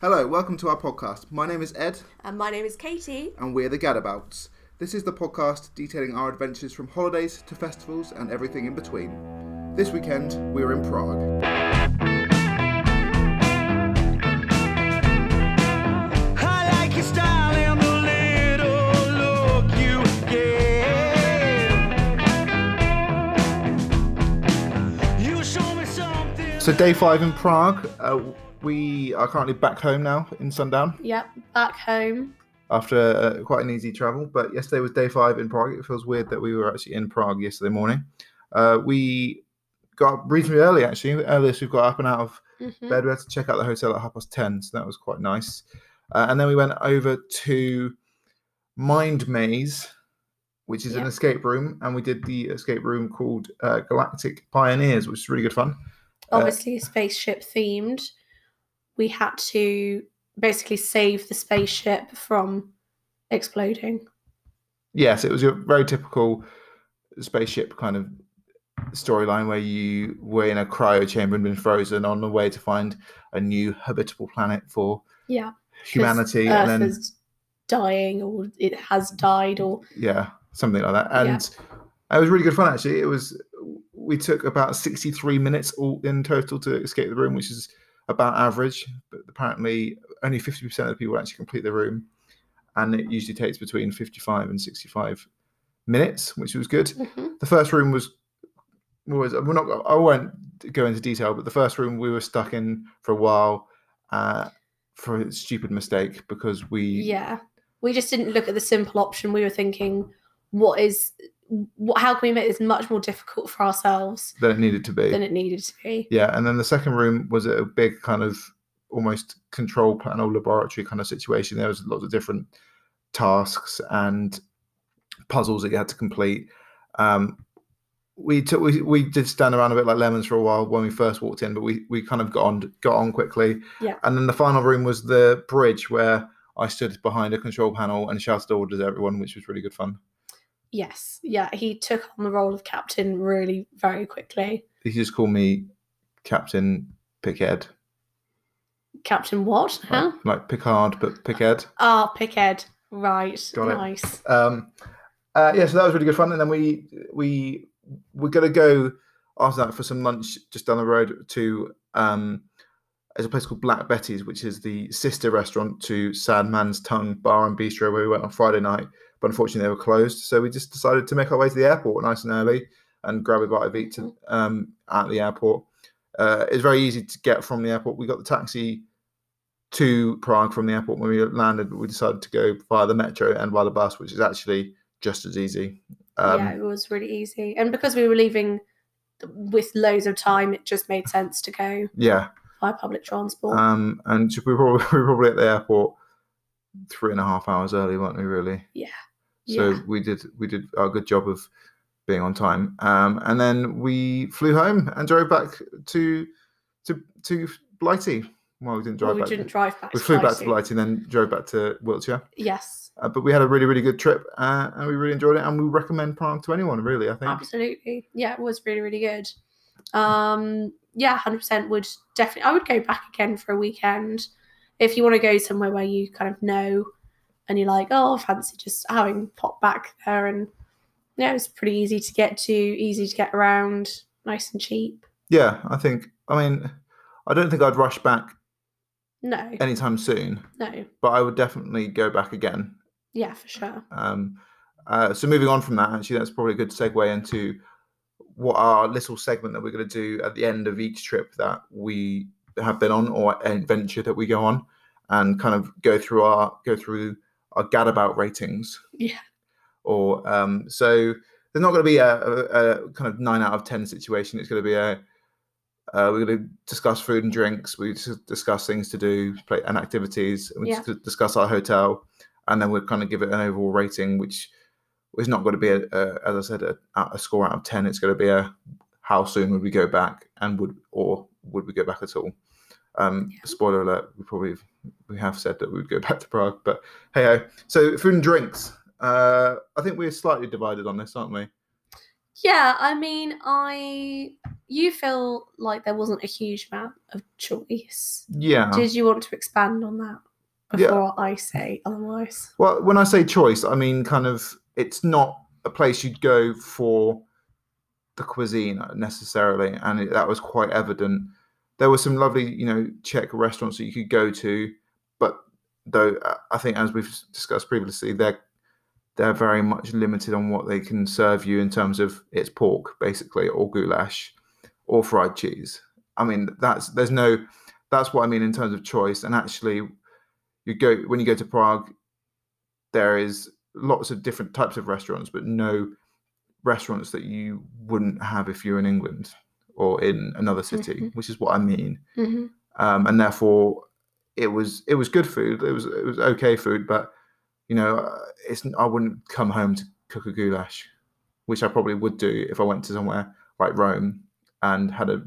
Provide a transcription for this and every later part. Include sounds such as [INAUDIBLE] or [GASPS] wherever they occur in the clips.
Hello, welcome to our podcast. My name is Ed, And my name is Katie. and we're the Gadabouts. This is the podcast detailing our adventures from holidays to festivals and everything in between. This weekend, we're in Prague. I like your style and the little look you give. You show me something. So, day five in Prague. Uh, we are currently back home now in Swindon Yep, back home. after uh, quite an easy travel. But yesterday was day five in Prague. It feels weird that we were actually in Prague yesterday morning. Uh, we got up reasonably early, actually. Earliest we've got up and out of Mhm. bed. We had to check out the hotel at half past 10, so that was quite nice. Uh, and then we went over to MindMaze, which is an escape room, and we did the escape room called uh, Galactic Pioneers, which is really good fun. Uh, Obviously, spaceship themed. We had to basically save the spaceship from exploding. Yes, it was a very typical spaceship kind of storyline where you were in a cryo chamber and been frozen on the way to find a new habitable planet for Yeah. humanity, Earth and then is dying, or it has died, or yeah, something like that. And Yeah. it was really good fun actually. It was we took about 63 minutes all in total to escape the room, which is about average, but apparently only 50% of the people actually complete the room. And it usually takes between 55 and 65 minutes, which was good. Mhm. The first room was was we're not I won't go into detail, but the first room we were stuck in for a while uh, for a stupid mistake because we yeah. We just didn't look at the simple option. We were thinking, what is, how can we make this much more difficult for ourselves than it needed to be. than it needed to be? Yeah, and then the second room was a big kind of almost control panel laboratory kind of situation. There was lots of different tasks and puzzles that you had to complete. Um, we took we, we did stand around a bit like lemons for a while when we first walked in, but we, we kind of got on got on quickly. Yeah. And then the final room was the bridge where I stood behind a control panel and shouted orders at everyone, which was really good fun. Yes, yeah, he took on the role of captain really very quickly. He just called me Captain Pickhead, Captain what? like, Huh? like Picard, but Pickhead. Ah, Pickhead. Right. Got it. nice. um uh, yeah so that was really good fun and then we we we're gonna go after that for some lunch just down the road to um there's a place called black betty's which is the sister restaurant to sad man's tongue bar and bistro where we went on friday night but unfortunately they were closed so we just decided to make our way to the airport nice and early and grab a bite of eat to, um, at the airport uh, it's very easy to get from the airport we got the taxi to Prague from the airport when we landed, but we decided to go via the metro and via the bus, which is actually just as easy. Um, yeah, it was really easy. And because we were leaving with loads of time, it just made sense to go yeah. by public transport. Um, and we were, probably, [LAUGHS] we were probably at the airport three and a half hours early, weren't we? Really? Yeah. So Yeah. we did we did a good job of being on time. Um, and then we flew home and drove back to to to Blighty. Well, we didn't drive well, we back. didn't drive back. we flew back to Blighty. Blighty and then drove back to Wiltshire. Yes, Uh, but we had a really, really good trip, uh, and we really enjoyed it. And we recommend Prague to anyone, really. I think. absolutely. Yeah, it was really, really good. Um, yeah, hundred percent would definitely. I would go back again for a weekend if you want to go somewhere where you kind of know, and you're like, oh, I fancy just having pop back there, and yeah, it's pretty easy to get to, easy to get around, nice and cheap. Yeah, I think. I mean, I don't think I'd rush back No, anytime soon, no, but I would definitely go back again. yeah, for sure. Um, uh, so moving on from that, actually, that's probably a good segue into what our little segment that we're going to do at the end of each trip that we have been on or adventure that we go on, and kind of go through our go through our gadabout ratings. Yeah. Or um, so there's not going to be a, a, a kind of nine out of ten situation. It's going to be a uh, we're going to discuss food and drinks. We discuss things to do, play and activities. We Yeah. discuss our hotel, and then we'll kind of give it an overall rating, which is not going to be a, a as I said, a, a score out of ten. It's going to be a how soon would we go back, and would or would we go back at all? Um, Yeah. Spoiler alert: we probably we have said that we would go [LAUGHS] back to Prague, but hey ho. So food and drinks. Uh, I think we're slightly divided on this, aren't we? Yeah, I mean, I you feel like there wasn't a huge amount of choice. Yeah. Did you want to expand on that Yeah. before I say otherwise? Well, when I say choice, I mean kind of it's not a place you'd go for the cuisine necessarily, and it, that was quite evident. There were some lovely, you know, Czech restaurants that you could go to, but though uh, I think, as we've discussed previously, they're they're very much limited on what they can serve you in terms of it's pork, basically, or goulash, or fried cheese. I mean, that's there's no, that's what I mean in terms of choice. And actually, you go when you go to Prague, there is lots of different types of restaurants, but no restaurants that you wouldn't have if you're in England or in another city, Mhm. which is what I mean. hmm Um, and therefore, it was it was good food. It was it was okay food, but you know, uh, it's I wouldn't come home to cook a goulash, which I probably would do if I went to somewhere like Rome and had a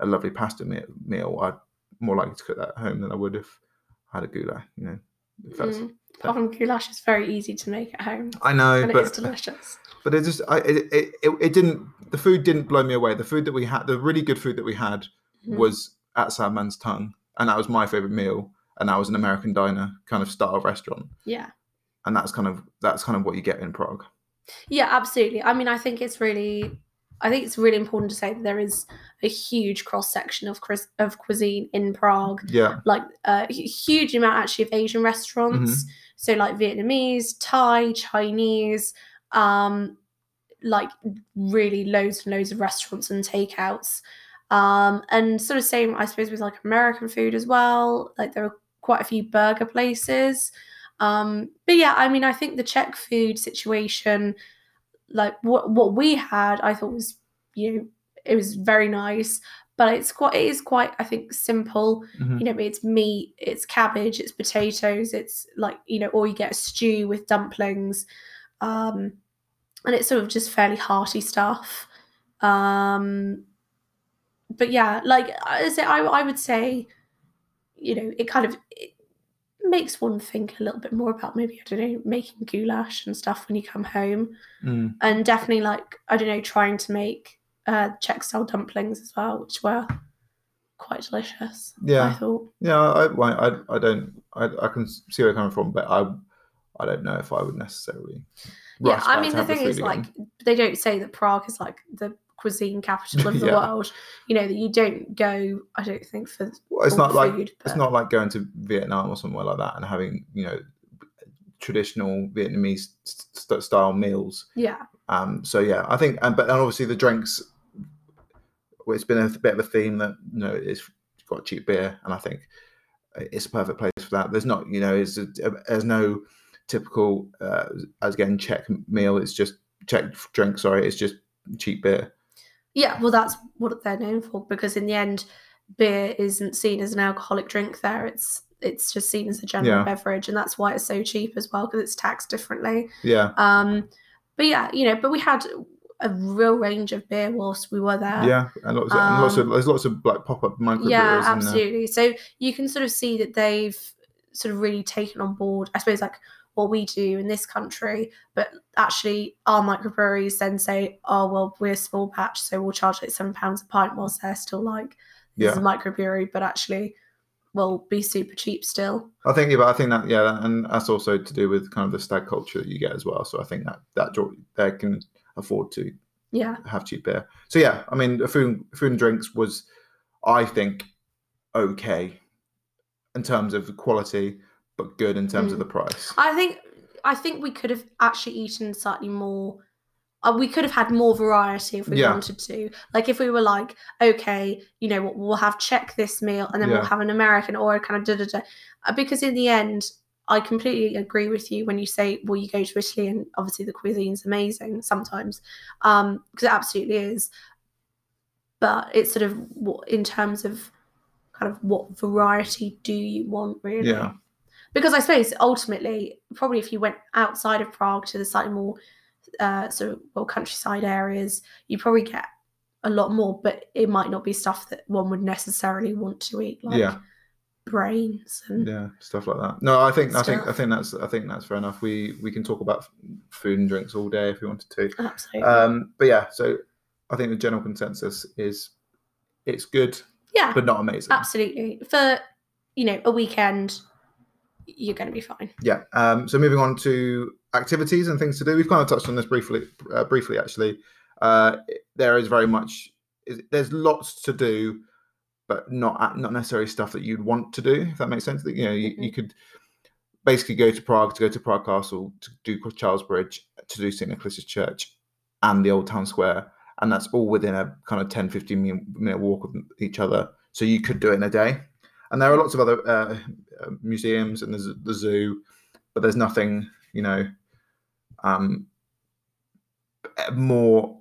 a lovely pasta me- meal. I'd more likely to cook that at home than I would if I had a goulash. You know, Mm. Apart from goulash is very easy to make at home, I know, and it is delicious. but it just I, it, it it it didn't the food didn't blow me away. The food that we had, the really good food that we had, Mhm. was at Sadman's Tongue, and that was my favorite meal. And that was an American diner kind of style restaurant, Yeah. and that's kind of that's kind of what you get in Prague. Yeah, absolutely. I mean, I think it's really, I think it's really important to say that there is a huge cross section of of cuisine in Prague. Yeah, Like a huge amount actually of Asian restaurants. So like Vietnamese, Thai, Chinese, um, like really loads and loads of restaurants and takeouts. Um, and sort of same, I suppose, with like American food as well. Like there are quite a few burger places. Um, but yeah, I mean, I think the Czech food situation, like what what we had, I thought was you know it was very nice, but it's quite it is quite I think simple. Mhm. You know, it's meat, it's cabbage, it's potatoes, it's like you know, or you get a stew with dumplings, um, and it's sort of just fairly hearty stuff. Um, but yeah, like I say, I I would say, you know, it kind of it makes one think a little bit more about maybe I don't know making goulash and stuff when you come home, Mm. and definitely like I don't know trying to make uh Czech style dumplings as well, which were quite delicious. Yeah, I thought. yeah. I, I, I don't. I, I can see where you're coming from, but I, I don't know if I would necessarily. Yeah, I mean the thing food is like again. they don't say that Prague is like the cuisine capital of [LAUGHS] the Yeah. world. You know that you don't go. I don't think for Well, it's not like food, it's not like going to Vietnam or somewhere like that and having you know traditional Vietnamese st- style meals. yeah, Um, so yeah, I think, and but and obviously the drinks. well, It's been a bit of a theme that you know it's got cheap beer, and I think it's a perfect place for that. There's not, you know, it's a, there's no typical uh, as again Czech meal. It's just Czech drink. Sorry, it's just cheap beer. yeah. Well, that's what they're known for because in the end, beer isn't seen as an alcoholic drink there. It's it's just seen as a general Yeah. beverage, and that's why it's so cheap as well because it's taxed differently. Yeah, Um, but yeah, you know, but we had a real range of beer whilst we were there. yeah, and lots of, and lots of Um, there's lots of like pop up micro yeah brewers in there. absolutely so you can sort of see that they've sort of really taken on board i suppose like what we do in this country but actually our microbreweries then say oh well we're a small patch so we'll charge like seven pounds a pint whilst they're still like this is a microbrewery but actually will be super cheap still I think, yeah, but I think that yeah, and that's also to do with kind of the stag culture that you get as well. So I think that that they can afford to yeah have cheap beer. So yeah, I mean, food, food and drinks was, I think, okay in terms of quality, but good in terms of Mm. the price. i think i think we could have actually eaten slightly more uh, we could have had more variety if we Yeah. wanted to. Like if we were like, okay, you know, what we'll have Czech this meal and then we'll have an American or a kind of da da da. Uh, Because in the end, I completely agree with you when you say, well, you go to Italy and obviously the cuisine's amazing sometimes, um, because it absolutely is. But it's sort of what in terms of kind of what variety do you want really? Yeah. Because I suppose ultimately, probably if you went outside of Prague to the slightly more uh, sort of well countryside areas, you probably get a lot more, but it might not be stuff that one would necessarily want to eat. Like Yeah. brains and yeah, stuff like that. No, I think I think I think that's I think that's fair enough. We we can talk about food and drinks all day if we wanted to. absolutely. Um, but yeah, so I think the general consensus is it's good yeah, but not amazing. absolutely. For you know a weekend, you're going to be fine. Yeah. Um, so moving on to activities and things to do. We've kind of touched on this briefly. Uh, briefly, actually, uh, there is very much. is- There's lots to do, but not not necessarily stuff that you'd want to do. If that makes sense. That you know, you, you could basically go to Prague to go to Prague Castle to do Charles Bridge to do St Nicholas's Church and the Old Town Square, and that's all within a kind of 10, 15 minute minute walk of each other. So you could do it in a day. And there are lots of other uh, uh, museums and there's the zoo, but there's nothing, you know, um, more,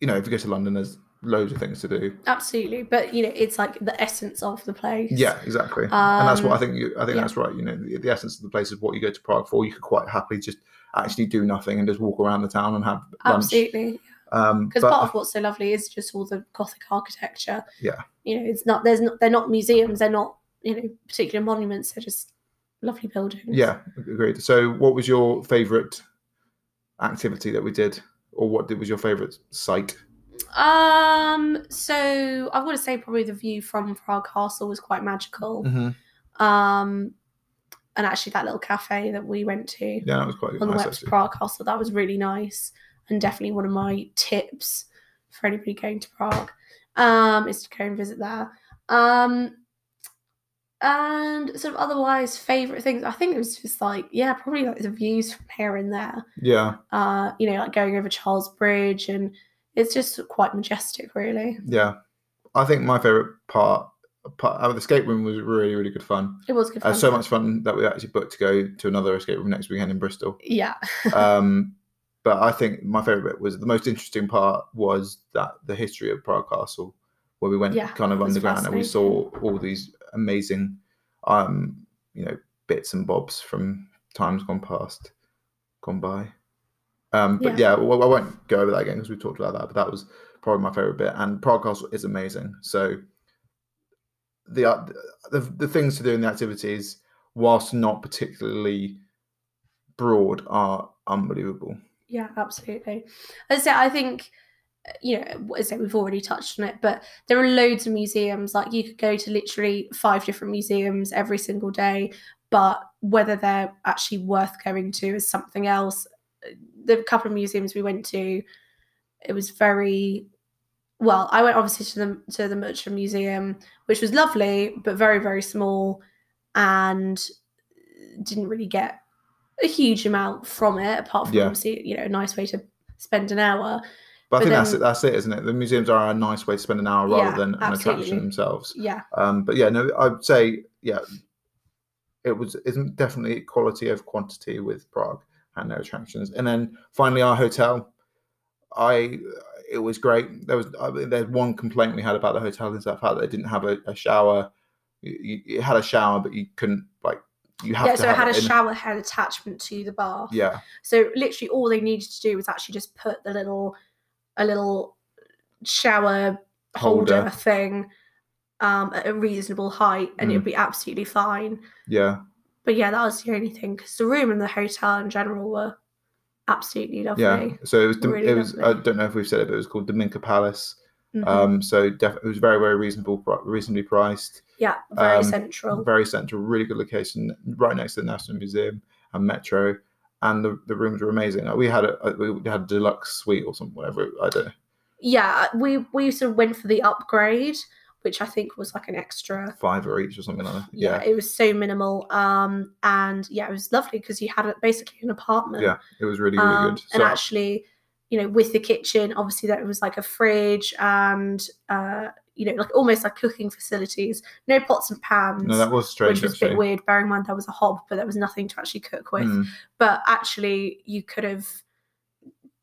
you know, if you go to London, there's loads of things to do. Absolutely, but you know it's like the essence of the place. Yeah, exactly. and that's what I Um, think. You, I think yeah. that's right. You know, the, the essence of the place is what you go to Prague for. You could quite happily just actually do nothing and just walk around the town and have lunch. Absolutely, Um, because but- part of what's so lovely is just all the Gothic architecture. Yeah. you know, it's not there's not they're not museums. They're not you know particular monuments. They're just lovely buildings. yeah, agreed. So, what was your favourite activity that we did, or what did, was your favourite site? Um. So I want to say probably the view from Prague Castle was quite magical. Mm-hmm. Um, and actually that little cafe that we went to Yeah, that was quite on the way up to Prague Castle that was really nice and definitely one of my tips for anybody going to Prague. Um, is to go and visit there. Um. And sort of otherwise, favorite things. I think it was just like, yeah, probably like the views from here and there. Yeah, Uh, you know, like going over Charles Bridge, and it's just quite majestic, really. yeah. I think my favourite part, part of the escape room was really, really good fun. It was good. Uh, so much fun that we actually booked to go to another escape room next weekend in Bristol. Yeah. [LAUGHS] um, but I think my favourite bit was the most interesting part was that the history of Prague Castle, where we went Yeah, kind of underground and we saw all these amazing, um, you know, bits and bobs from times gone past, gone by. Um, but yeah, well, I won't go over that again because we talked about that. But that was probably my favourite bit, and Prague Castle is amazing. So the uh, the the things to do in the activities, whilst not particularly broad, are unbelievable. Yeah, absolutely. As I say, I think you know, as I say, we've already touched on it, but there are loads of museums. Like you could go to literally five different museums every single day, but whether they're actually worth going to is something else. The couple of museums we went to, it was very well. I went obviously to the to the Mucha Museum, which was lovely, but very very small, and didn't really get a huge amount from it apart from Yeah. obviously you know a nice way to spend an hour But I think that's it. That's it, isn't it? The museums are a nice way to spend an hour rather Yeah, than an attraction themselves. yeah Um, but yeah, no, I'd say yeah, it was isn't definitely quality of quantity with Prague and their attractions. And then finally, our hotel, I it was great. There was I mean, there's one complaint we had about the hotel is that fact that it didn't have a, a shower. You, you- it had a shower, but you couldn't like you have yeah so it had a in- shower head attachment to the bath Yeah, so literally all they needed to do was actually just put the little a little shower holder, Holder. thing um at a reasonable height and Mm. it'd be absolutely fine yeah, but yeah that was the only thing because the room and the hotel in general were absolutely lovely yeah. So it was Really it was I don't know if we've said it, but it was called Dominka Palace. Mhm. Um, so def- it was very very reasonable, reasonably priced. yeah very um, central very central, really good location, right next to the National Museum and Metro, and the, the rooms were amazing. Like, we had a a- we had a deluxe suite or something, whatever. I don't know, yeah we we sort of went for the upgrade which i think was like an extra five or each or something like that. yeah, Yeah, it was so minimal um and yeah it was lovely because you had it basically an apartment yeah, it was really really um, good. and So actually you know with the kitchen obviously there was like a fridge and uh you know like almost like cooking facilities no pots and pans no, that was strange. which was a bit weird bearing in mind there was a hob but there was nothing to actually cook with Mm, but actually you could have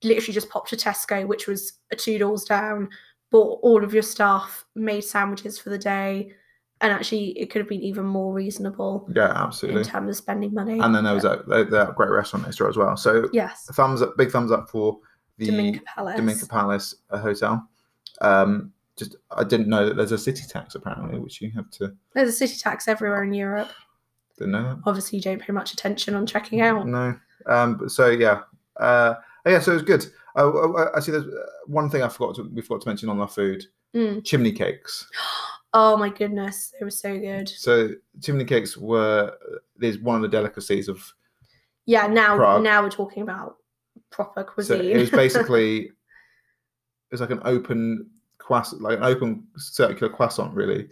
literally just popped to Tesco, which was a two doors down, bought all of your stuff, made sandwiches for the day, and actually it could have been even more reasonable yeah, absolutely. in terms of spending money. And then there was that, that great restaurant next door as well. So yes, thumbs up, big thumbs up for the Dominka Palace. Dominka Palace uh, Hotel. Um, just I didn't know that there's a city tax apparently, which you have to. There's a city tax everywhere in Europe. Didn't know that. Obviously, you don't pay much attention on checking out. No. Um. So yeah. Uh. Yeah. So it was good. Oh, oh, oh, I see. There's uh, one thing I forgot to we forgot to mention on our food: Mm. chimney cakes. [GASPS] Oh my goodness, they were so good. So chimney cakes were is one of the delicacies of. Yeah, now Prague. now we're talking about proper So cuisine. it was basically [LAUGHS] it was like an open croissant, like an open circular croissant, really.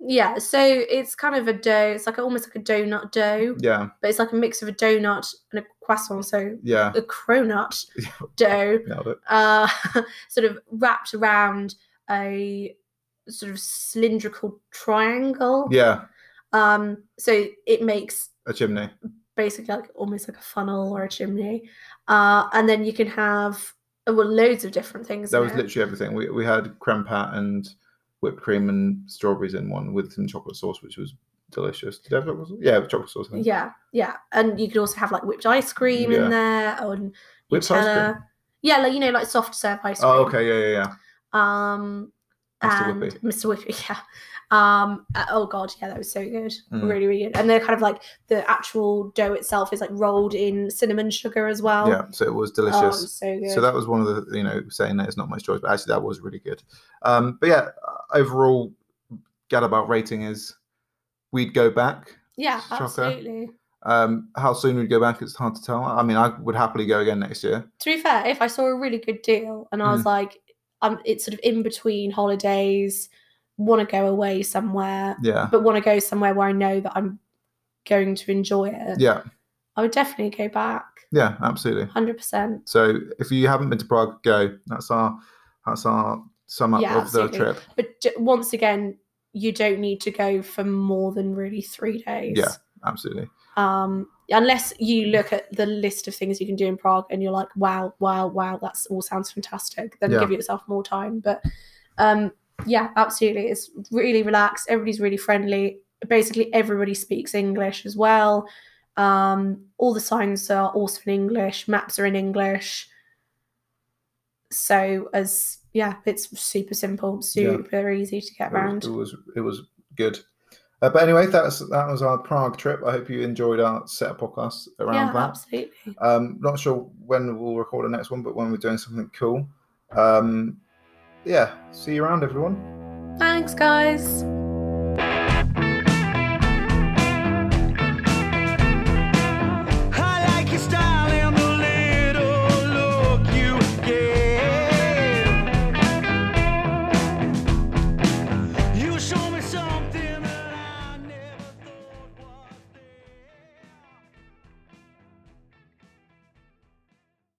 yeah, so it's kind of a dough. It's like almost like a donut dough, Yeah. but it's like a mix of a donut and a croissant. So Yeah. a cronut [LAUGHS] dough, uh, [LAUGHS] sort of wrapped around a sort of cylindrical triangle. Yeah. Um, so it makes A chimney. basically like almost like a funnel or a chimney. Uh, and then you can have well loads of different things. That was it. literally everything. We we had creme pat and whipped cream and strawberries in one with some chocolate sauce, which was delicious. Did have chocolate sauce? Yeah, with chocolate sauce. Yeah, yeah, and you could also have like whipped ice cream Yeah. in there or n- Whipped ice cream? Yeah, like you know, like soft serve ice cream. Oh, okay. Yeah, yeah, yeah. Um, Mr. and Whippy. Mr. Whippy, [LAUGHS] yeah. Um, uh, oh god, yeah, that was so good, Mm. really, really good. And they're kind of like the actual dough itself is like rolled in cinnamon sugar as well. Yeah. So it was oh, it delicious. was so good. So that was one of the you know saying that it's not much choice, but actually that was really good. Um, but yeah, overall, Gadabout rating is we'd go back. yeah, Shocker. absolutely. Um, how soon we'd go back, it's hard to tell. I mean, I would happily go again next year. To be fair, if I saw a really good deal and I was Mm. like, um, it's sort of in between holidays, want to go away somewhere, Yeah, but want to go somewhere where I know that I'm going to enjoy it, yeah, I would definitely go back. yeah, absolutely. Hundred percent. So if you haven't been to Prague, go. That's our that's our sum up Yeah, of the trip. But j- once again, you don't need to go for more than really three days. Yeah. Absolutely. Um, unless you look at the list of things you can do in Prague and you're like, wow, wow, wow, that's all sounds fantastic. Then Yeah. give yourself more time. But um, yeah, absolutely, it's really relaxed. Everybody's really friendly. Basically, everybody speaks English as well. Um, all the signs are also in English. Maps are in English. So as yeah, it's super simple, super easy to get It was, around. it was it was good. Uh, but anyway, that's that was our Prague trip. I hope you enjoyed our set of podcasts around Yeah, that. absolutely. Um, not sure when we'll record the next one, but when we're doing something cool. Um, yeah, see you around, everyone. Thanks, guys.